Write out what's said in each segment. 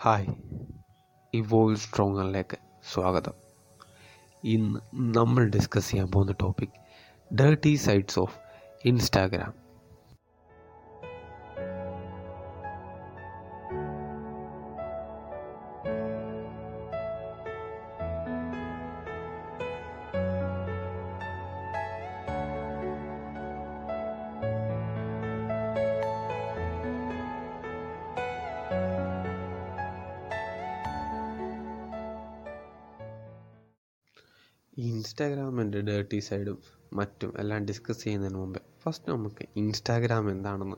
Hi. Evolve സ്ട്രോങ്ങറിലേക്ക് സ്വാഗതം. ഇന്ന് നമ്മൾ ഡിസ്കസ് ചെയ്യാൻ പോകുന്ന topic dirty sides of Instagram ഇൻസ്റ്റാഗ്രാമിന്റെ dirty സൈഡും മറ്റും എല്ലാം ഡിസ്കസ് ചെയ്യുന്നതിന് മുമ്പേ ഫസ്റ്റ് നമുക്ക് ഇൻസ്റ്റാഗ്രാം എന്താണെന്ന്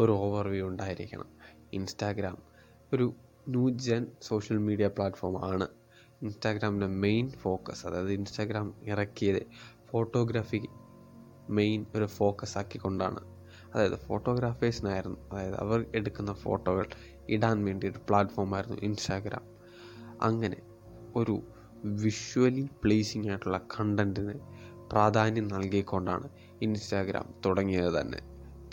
ഒരു ഓവർവ്യൂ ഉണ്ടായിരിക്കണം. ഇൻസ്റ്റാഗ്രാം ഒരു new gen social media platform ആണ്. ഇൻസ്റ്റാഗ്രാമിന്റെ മെയിൻ ഫോക്കസ് അതായത് ഇൻസ്റ്റാഗ്രാം ഇറക്കിയത് ഫോട്ടോഗ്രാഫി മെയിൻ ഒരു ഫോക്കസ് ആക്കിക്കൊണ്ടാണ്. അതായത് ഫോട്ടോഗ്രാഫേഴ്സിനായിരുന്നു അതായത് അവർ എടുക്കുന്ന ഫോട്ടോകൾ ഇടാൻ വേണ്ടി ഒരു പ്ലാറ്റ്ഫോമായിരുന്നു ഇൻസ്റ്റാഗ്രാം അങ്ങനെ ഒരു വിഷ്വലി പ്ലേസിംഗ് ആയിട്ടുള്ള കണ്ടന്റിന് പ്രാധാന്യം നൽകിക്കൊണ്ടാണ് ഇൻസ്റ്റാഗ്രാം തുടങ്ങിയത് തന്നെ.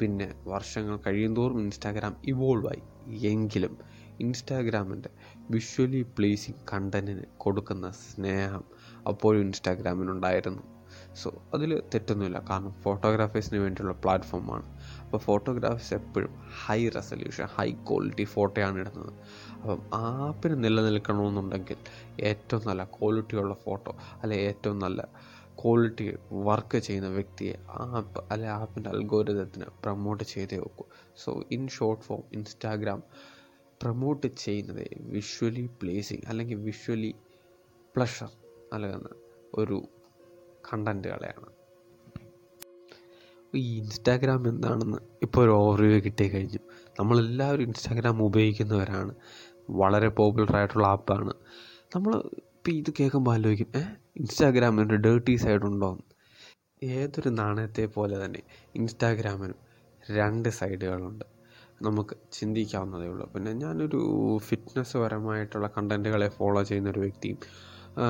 പിന്നെ വർഷങ്ങൾ കഴിയുന്തോറും ഇൻസ്റ്റാഗ്രാം ഇവോൾവ് ആയി. എങ്കിലും ഇൻസ്റ്റാഗ്രാമിന്റെ വിഷ്വലി പ്ലേസിങ് കണ്ടന്റിന് കൊടുക്കുന്ന സ്നേഹം അപ്പോഴും ഇൻസ്റ്റാഗ്രാമിനുണ്ടായിരുന്നു സോ അതിൽ തെറ്റൊന്നുമില്ല. കാരണം ഫോട്ടോഗ്രാഫേഴ്സിന് വേണ്ടിയുള്ള പ്ലാറ്റ്ഫോമാണ് അപ്പോൾ ഫോട്ടോഗ്രാഫേഴ്സ് എപ്പോഴും ഹൈ റെസൊല്യൂഷൻ ഹൈ ക്വാളിറ്റി ഫോട്ടോയാണ് ഇടുന്നത്. അപ്പം ആപ്പിന് നിലനിൽക്കണമെന്നുണ്ടെങ്കിൽ ഏറ്റവും നല്ല ക്വാളിറ്റിയുള്ള ഫോട്ടോ അല്ലെ ഏറ്റവും നല്ല ക്വാളിറ്റി വർക്ക് ചെയ്യുന്ന വ്യക്തിയെ ആപ്പ് അല്ലെ ആപ്പിന്റെ അൽഗോരിതത്തിന് പ്രൊമോട്ട് ചെയ്തേ വെക്കൂ so in short form Instagram promote ചെയ്യുന്നത് വിഷ്വലി പ്ലേസിങ് അല്ലെങ്കിൽ വിഷ്വലി പ്ലഷർ നൽകുന്ന ഒരു കണ്ടന്റുകളെയാണ് ഈ ഇൻസ്റ്റാഗ്രാം എന്താണെന്ന് ഇപ്പോൾ ഒരു ഓവർവ്യൂ കിട്ടി കഴിഞ്ഞു നമ്മളെല്ലാവരും ഇൻസ്റ്റാഗ്രാം ഉപയോഗിക്കുന്നവരാണ്. വളരെ പോപ്പുലർ ആയിട്ടുള്ള ആപ്പാണ് നമ്മൾ ഇപ്പം ഇത് കേൾക്കുമ്പോൾ ആലോചിക്കും ഏ ഇൻസ്റ്റാഗ്രാമിന് ഡേർട്ടി സൈഡ് ഉണ്ടോ? ഏതൊരു നാണയത്തെ പോലെ തന്നെ ഇൻസ്റ്റാഗ്രാമിനും രണ്ട് സൈഡുകളുണ്ട് നമുക്ക് ചിന്തിക്കാവുന്നതേ ഉള്ളൂ. പിന്നെ ഞാനൊരു ഫിറ്റ്നസ് പരമായിട്ടുള്ള കണ്ടന്റുകളെ ഫോളോ ചെയ്യുന്ന ഒരു വ്യക്തിയും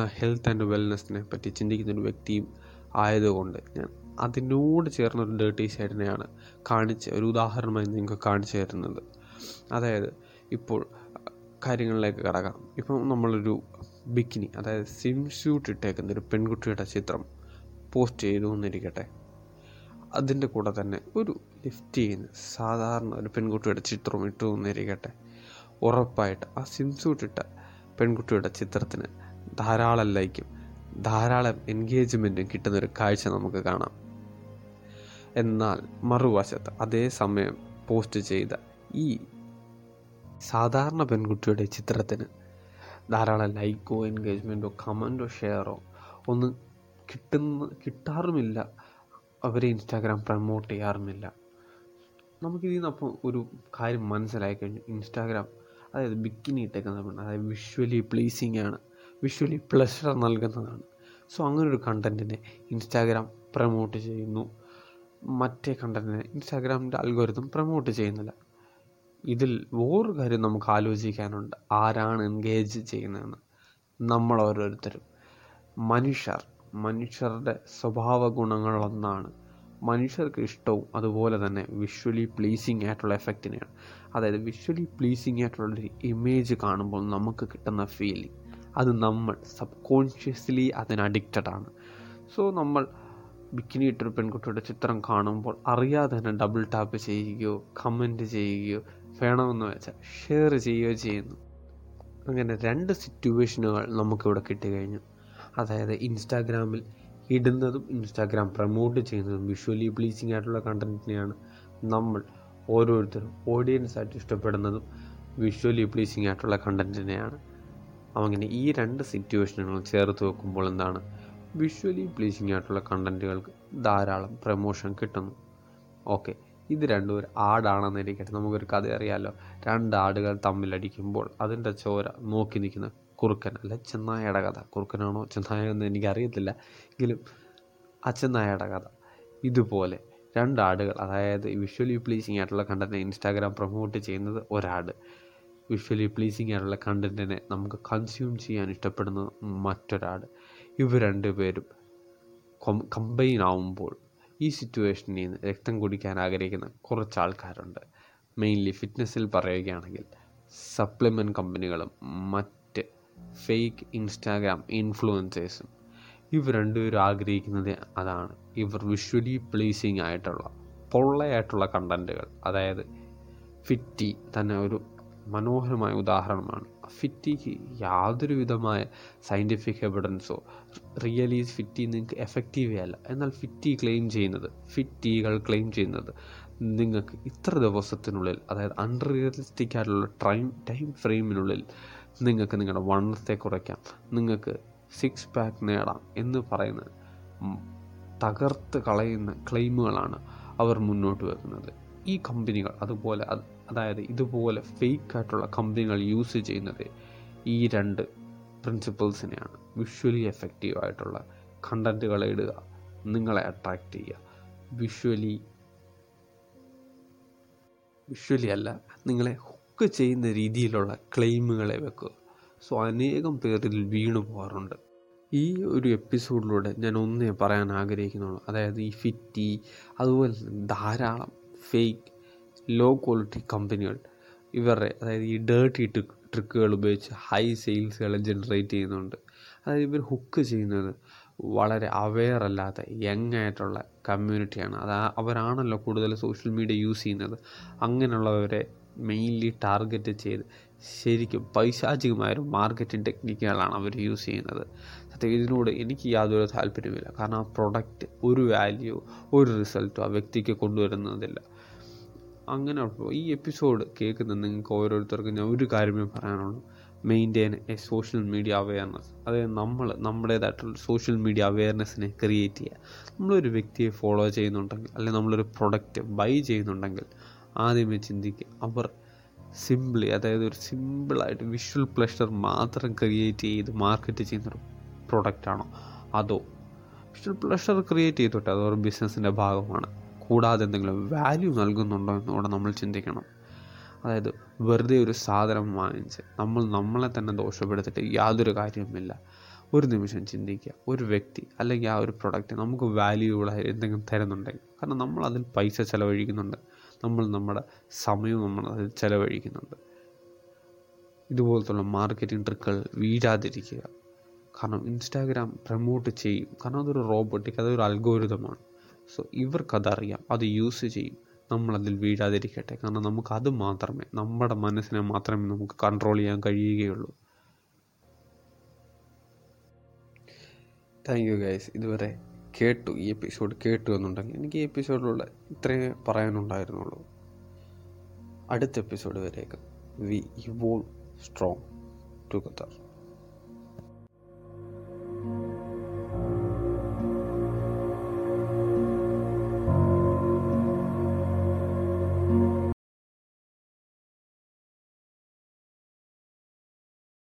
ഹെൽത്ത് ആൻഡ് വെൽനെസ്സിനെ പറ്റി ചിന്തിക്കുന്ന ഒരു വ്യക്തിയും ആയതുകൊണ്ട് ഞാൻ അതിനോട് ചേർന്നൊരു ഡേർട്ടി സൈഡിനെയാണ് കാണിച്ച് ഒരു ഉദാഹരണമായി നിങ്ങൾക്ക് കാണിച്ചു തരുന്നത്. അതായത് ഇപ്പോൾ കാര്യങ്ങളിലേക്ക് കടക്കാം. ഇപ്പം നമ്മളൊരു ബിക്കിനി അതായത് സ്വിം സ്യൂട്ട് ഇട്ടേക്കുന്ന ഒരു പെൺകുട്ടിയുടെ ചിത്രം പോസ്റ്റ് ചെയ്തു എന്നിരിക്കട്ടെ അതിന്റെ കൂടെ തന്നെ ഒരു ലിഫ്റ്റ് ചെയ്യുന്ന സാധാരണ ഒരു പെൺകുട്ടിയുടെ ചിത്രം ഇട്ടു എന്നിരിക്കട്ടെ ഉറപ്പായിട്ട് ആ സ്വിം സ്യൂട്ട് ഇട്ട പെൺകുട്ടിയുടെ ചിത്രത്തിന് ധാരാളം ലൈക്കും ധാരാളം എൻഗേജ്മെന്റും കിട്ടുന്നൊരു കാഴ്ച നമുക്ക് കാണാം. എന്നാൽ മറുവശത്ത് അതേ സമയം പോസ്റ്റ് ചെയ്ത ഈ സാധാരണ പെൺകുട്ടിയുടെ ചിത്രത്തിന് ധാരാളം ലൈക്കോ എൻഗേജ്മെന്റോ കമന്റോ ഷെയറോ ഒന്നും കിട്ടുന്ന കിട്ടാറുമില്ല. അവരെ ഇൻസ്റ്റാഗ്രാം പ്രമോട്ട് ചെയ്യാറുമില്ല. നമുക്കിതിൽ നിന്ന് അപ്പോൾ ഒരു കാര്യം മനസ്സിലായി കഴിഞ്ഞു. ഇൻസ്റ്റാഗ്രാം അതായത് ബിക്കിനി ഇട്ടേക്കുന്ന പെണ്ണ് അതായത് വിഷ്വലി പ്ലീസിങ് ആണ്. വിഷ്വലി പ്ലഷർ നൽകുന്നതാണ്. സോ അങ്ങനൊരു കണ്ടന്റിനെ ഇൻസ്റ്റാഗ്രാം പ്രമോട്ട് ചെയ്യുന്നു. മറ്റേ കണ്ടന്റിനെ ഇൻസ്റ്റാഗ്രാമിന്റെ അൽഗോരിതം പ്രമോട്ട് ചെയ്യുന്നില്ല. ഇതിൽ വേറൊരു കാര്യം നമുക്ക് ആലോചിക്കാനുണ്ട്. ആരാണ് എൻഗേജ് ചെയ്യുന്നതെന്ന്. നമ്മൾ ഓരോരുത്തരും മനുഷ്യർ. മനുഷ്യരുടെ സ്വഭാവ ഗുണങ്ങളൊന്നാണ് മനുഷ്യർക്ക് ഇഷ്ടവും അതുപോലെ തന്നെ വിഷ്വലി പ്ലീസിങ് ആയിട്ടുള്ള എഫക്റ്റിനെയാണ് അതായത് വിഷ്വലി പ്ലീസിങ് ആയിട്ടുള്ളൊരു ഇമേജ് കാണുമ്പോൾ നമുക്ക് കിട്ടുന്ന ഫീലിംഗ് അത് നമ്മൾ സബ് കോൺഷ്യസ്ലി അതിന് അഡിക്റ്റഡ് ആണ്. സോ നമ്മൾ ബിക്കിനി ഇട്ടൊരു പെൺകുട്ടിയുടെ ചിത്രം കാണുമ്പോൾ അറിയാതെ തന്നെ ഡബിൾ ടാപ്പ് ചെയ്യുകയോ കമന്റ് ചെയ്യുകയോ വേണമെന്ന് വെച്ചാൽ ഷെയർ ചെയ്യുകയോ ചെയ്യുന്നു. അങ്ങനെ രണ്ട് സിറ്റുവേഷനുകൾ നമുക്കിവിടെ കിട്ടിക്കഴിഞ്ഞു. അതായത് ഇൻസ്റ്റാഗ്രാമിൽ ഇടുന്നതും ഇൻസ്റ്റാഗ്രാം പ്രമോട്ട് ചെയ്യുന്നതും വിഷ്വലി പ്ലീസിങ് ആയിട്ടുള്ള കണ്ടന്റിനെയാണ് നമ്മൾ ഓരോരുത്തരും ഓഡിയൻസ് ആയിട്ട് ഇഷ്ടപ്പെടുന്നതും വിഷ്വലി പ്ലീസിങ് ആയിട്ടുള്ള കണ്ടന്റിനെയാണ് അങ്ങനെ ഈ രണ്ട് സിറ്റുവേഷനുകളും ചേർത്ത് വെക്കുമ്പോൾ എന്താണ്? വിഷ്വലി പ്ലീസിങ് ആയിട്ടുള്ള കണ്ടന്റുകൾക്ക് ധാരാളം പ്രമോഷൻ കിട്ടുന്നു. ഓക്കെ ഇത് രണ്ടും ഒരു ആടാണെന്നിരിക്കട്ടെ നമുക്കൊരു കഥ അറിയാമല്ലോ രണ്ട് ആടുകൾ തമ്മിലടിക്കുമ്പോൾ അതിന്റെ ചോര നോക്കി നിൽക്കുന്ന കുറുക്കൻ അല്ല ചെന്നായയുടെ കഥ. കുറുക്കനാണോ ചെന്നായ എന്ന് എനിക്കറിയത്തില്ല. എങ്കിലും ആ ചെന്നായയുടെ കഥ. ഇതുപോലെ രണ്ട് ആടുകൾ അതായത് വിഷ്വലി പ്ലീസിങ് ആയിട്ടുള്ള കണ്ടന്റ് ഇൻസ്റ്റാഗ്രാം പ്രൊമോട്ട് ചെയ്യുന്നത് ഒരാട്. വിഷ്വലി പ്ലീസിങ് ആയിട്ടുള്ള കണ്ടന്റിനെ നമുക്ക് കൺസ്യൂം ചെയ്യാൻ ഇഷ്ടപ്പെടുന്നത് മറ്റൊരാട്. ഇവർ രണ്ടുപേരും കമ്പൈൻ ആവുമ്പോൾ ഈ സിറ്റുവേഷനിൽ നിന്ന് രക്തം കുടിക്കാൻ ആഗ്രഹിക്കുന്ന കുറച്ച് ആൾക്കാരുണ്ട് മെയിൻലി ഫിറ്റ്നസ്സിൽ പറയുകയാണെങ്കിൽ സപ്ലിമെന്റ് കമ്പനികളും മറ്റ് ഫേക്ക് ഇൻസ്റ്റാഗ്രാം ഇൻഫ്ലുവൻസേഴ്സും ഇവർ രണ്ടുപേരും ആഗ്രഹിക്കുന്നത് അതാണ്. ഇവർ വിഷ്വലി പ്ലീസിങ് ആയിട്ടുള്ള പൊള്ളയായിട്ടുള്ള കണ്ടന്റുകൾ അതായത് ഫിറ്റി തന്നെ ഒരു മനോഹരമായ ഉദാഹരണമാണ് ഫിറ്റിക്ക് യാതൊരു വിധമായ സയന്റിഫിക് എവിഡൻസോ റിയലി ഫിറ്റി നിങ്ങൾക്ക് എഫക്റ്റീവേ അല്ല. എന്നാൽ ഫിറ്റി ക്ലെയിം ചെയ്യുന്നത് ഫിറ്റികൾ ക്ലെയിം ചെയ്യുന്നത് നിങ്ങൾക്ക് ഇത്ര ദിവസത്തിനുള്ളിൽ അതായത് അൺറിയലിസ്റ്റിക് ആയിട്ടുള്ള ടൈം ടൈം ഫ്രെയിമിനുള്ളിൽ നിങ്ങൾക്ക് നിങ്ങളുടെ വണ്ണത്തെ കുറയ്ക്കാം. നിങ്ങൾക്ക് സിക്സ് പാക്ക് നേടാം എന്ന് പറയുന്ന തകർത്ത് കളയുന്ന ക്ലെയിമുകളാണ് അവർ മുന്നോട്ട് വെക്കുന്നത്. ഈ കമ്പനികൾ അതുപോലെ അതായത് ഇതുപോലെ ഫേക്ക് ആയിട്ടുള്ള കമ്പനികൾ യൂസ് ചെയ്യുന്നത് ഈ രണ്ട് പ്രിൻസിപ്പിൾസിനെയാണ് വിഷ്വലി എഫക്റ്റീവ് ആയിട്ടുള്ള കണ്ടന്റുകൾ ഇടുക നിങ്ങളെ അട്രാക്റ്റ് ചെയ്യുക. വിഷ്വലി വിഷ്വലി അല്ല നിങ്ങളെ ഹുക്ക് ചെയ്യുന്ന രീതിയിലുള്ള ക്ലെയിമുകളെ വെക്കുക. സോ അനേകം പേരിൽ വീണു പോകാറുണ്ട്. ഈ ഒരു എപ്പിസോഡിലൂടെ ഞാൻ ഒന്നേ പറയാൻ ആഗ്രഹിക്കുന്നുള്ളൂ. അതായത് ഈ ഫിറ്റി അതുപോലെ ധാരാളം ഫേക്ക് ലോ ക്വാളിറ്റി കമ്പനികൾ ഇവരുടെ അതായത് ഈ ഡേർട്ടി ട്രിക്ക് ട്രിക്കുകൾ ഉപയോഗിച്ച് ഹൈ സെയിൽസുകൾ ജനറേറ്റ് ചെയ്യുന്നുണ്ട്. അതായത് ഇവർ ഹുക്ക് ചെയ്യുന്നത് വളരെ അവെയർ അല്ലാത്ത യങ് ആയിട്ടുള്ള കമ്മ്യൂണിറ്റിയാണ് അത് അവരാണല്ലോ കൂടുതൽ സോഷ്യൽ മീഡിയ യൂസ് ചെയ്യുന്നത്. അങ്ങനെയുള്ളവരെ മെയിൻലി ടാർഗറ്റ് ചെയ്ത് ശരിക്കും പൈശാചികമായ ഒരു മാർക്കറ്റിംഗ് ടെക്നിക്കുകളാണ് അവർ യൂസ് ചെയ്യുന്നത്. ഇതിനോട് എനിക്ക് യാതൊരു താല്പര്യമില്ല കാരണം ആ പ്രൊഡക്റ്റ് ഒരു വാല്യൂ ഒരു റിസൾട്ടോ ആ വ്യക്തിക്ക് കൊണ്ടുവരുന്നതില്ല. അങ്ങനെ ഈ എപ്പിസോഡ് കേൾക്കുന്ന നിങ്ങൾക്ക് ഓരോരുത്തർക്കും ഞാൻ ഒരു കാര്യമേ പറയാനുള്ളൂ. Maintain a social media awareness അതായത് നമ്മൾ നമ്മുടേതായിട്ടുള്ള സോഷ്യൽ മീഡിയ അവെയർനെസ്സിനെ ക്രിയേറ്റ് ചെയ്യുക. നമ്മളൊരു വ്യക്തിയെ ഫോളോ ചെയ്യുന്നുണ്ടെങ്കിൽ അല്ലെങ്കിൽ നമ്മളൊരു പ്രൊഡക്റ്റ് ബൈ ചെയ്യുന്നുണ്ടെങ്കിൽ ആദ്യമേ ചിന്തിക്കുക. അവർ സിമ്പിളി അതായത് ഒരു സിമ്പിളായിട്ട് വിഷ്വൽ പ്ലഷർ മാത്രം ക്രിയേറ്റ് ചെയ്ത് മാർക്കറ്റ് ചെയ്യുന്നൊരു പ്രൊഡക്റ്റാണോ അതോ വിഷ്വൽ പ്ലഷർ ക്രിയേറ്റ് ചെയ്തോട്ടെ അതൊരു ബിസിനസ്സിന്റെ ഭാഗമാണ്. കൂടാതെ എന്തെങ്കിലും വാല്യൂ നൽകുന്നുണ്ടോ എന്നുകൂടെ നമ്മൾ ചിന്തിക്കണം. അതായത് വെറുതെ ഒരു സാധനം വാങ്ങിച്ച് നമ്മൾ നമ്മളെ തന്നെ ദോഷപ്പെടുത്തിയിട്ട് യാതൊരു കാര്യവുമില്ല. ഒരു നിമിഷം ചിന്തിക്കുക. ഒരു വ്യക്തി അല്ലെങ്കിൽ ആ ഒരു പ്രൊഡക്റ്റ് നമുക്ക് വാല്യൂ എന്തെങ്കിലും തരുന്നുണ്ടെങ്കിൽ. കാരണം നമ്മൾ അതിൽ പൈസ ചിലവഴിക്കുന്നുണ്ട്. നമ്മൾ നമ്മുടെ സമയവും നമ്മൾ അതിൽ ചിലവഴിക്കുന്നുണ്ട്. ഇതുപോലത്തുള്ള മാർക്കറ്റിംഗ് ട്രിക്കുകൾ വീഴാതിരിക്കുക. കാരണം ഇൻസ്റ്റാഗ്രാം പ്രമോട്ട് ചെയ്യും. കാരണം അതൊരു റോബോട്ടിക് അതൊരു അൽഗോരിതമാണ് സോ ഇവർക്കതറിയാം അത് യൂസ് ചെയ്യും. നമ്മളതിൽ വീഴാതിരിക്കട്ടെ. കാരണം നമുക്ക് അത് മാത്രമേ നമ്മുടെ മനസ്സിനെ മാത്രമേ നമുക്ക് കൺട്രോൾ ചെയ്യാൻ കഴിയുകയുള്ളൂ. താങ്ക് യു ഗൈസ് ഇതുവരെ കേട്ടു ഈ എപ്പിസോഡ് കേട്ടു എന്നുണ്ടെങ്കിൽ എനിക്ക് ഈ എപ്പിസോഡിലുള്ള ഇത്രയേ പറയാനുണ്ടായിരുന്നുള്ളൂ. അടുത്ത എപ്പിസോഡ് വരേക്കും. V evolve strong together